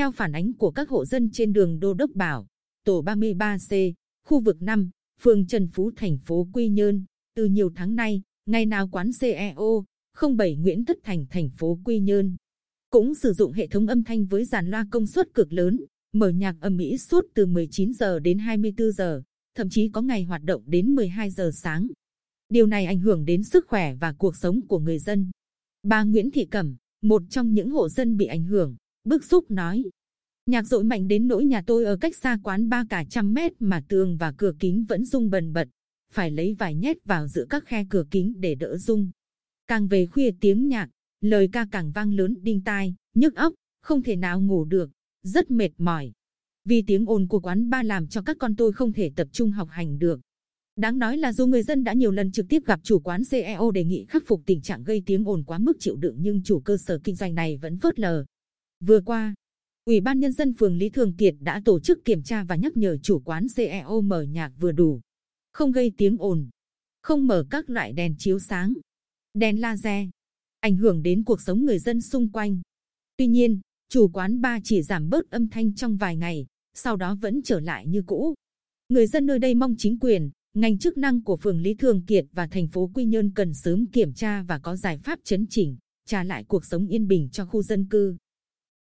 Theo phản ánh của các hộ dân trên đường Đô Đốc Bảo, tổ 33C, khu vực 5, phường Trần Phú, thành phố Quy Nhơn. Từ nhiều tháng nay, ngày nào quán CEO 07 Nguyễn Tất Thành, thành phố Quy Nhơn cũng sử dụng hệ thống âm thanh với dàn loa công suất cực lớn, mở nhạc âm mỹ suốt từ 19 giờ đến 24 giờ, thậm chí có ngày hoạt động đến 12 giờ sáng. Điều này ảnh hưởng đến sức khỏe và cuộc sống của người dân. Bà Nguyễn Thị Cẩm, một trong những hộ dân bị ảnh hưởng, bức xúc nói. Nhạc dội mạnh đến nỗi nhà tôi ở cách xa quán ba cả trăm mét mà tường và cửa kính vẫn rung bần bật. Phải lấy vài nhét vào giữa các khe cửa kính để đỡ rung. Càng về khuya tiếng nhạc, lời ca càng vang lớn đinh tai, nhức óc, không thể nào ngủ được, rất mệt mỏi. Vì tiếng ồn của quán ba làm cho các con tôi không thể tập trung học hành được. Đáng nói là dù người dân đã nhiều lần trực tiếp gặp chủ quán CEO đề nghị khắc phục tình trạng gây tiếng ồn quá mức chịu đựng nhưng chủ cơ sở kinh doanh này vẫn phớt lờ. Vừa qua, Ủy ban Nhân dân phường Lý Thường Kiệt đã tổ chức kiểm tra và nhắc nhở chủ quán CEO mở nhạc vừa đủ, không gây tiếng ồn, không mở các loại đèn chiếu sáng, đèn laser, ảnh hưởng đến cuộc sống người dân xung quanh. Tuy nhiên, chủ quán ba chỉ giảm bớt âm thanh trong vài ngày, sau đó vẫn trở lại như cũ. Người dân nơi đây mong chính quyền, ngành chức năng của phường Lý Thường Kiệt và thành phố Quy Nhơn cần sớm kiểm tra và có giải pháp chấn chỉnh, trả lại cuộc sống yên bình cho khu dân cư.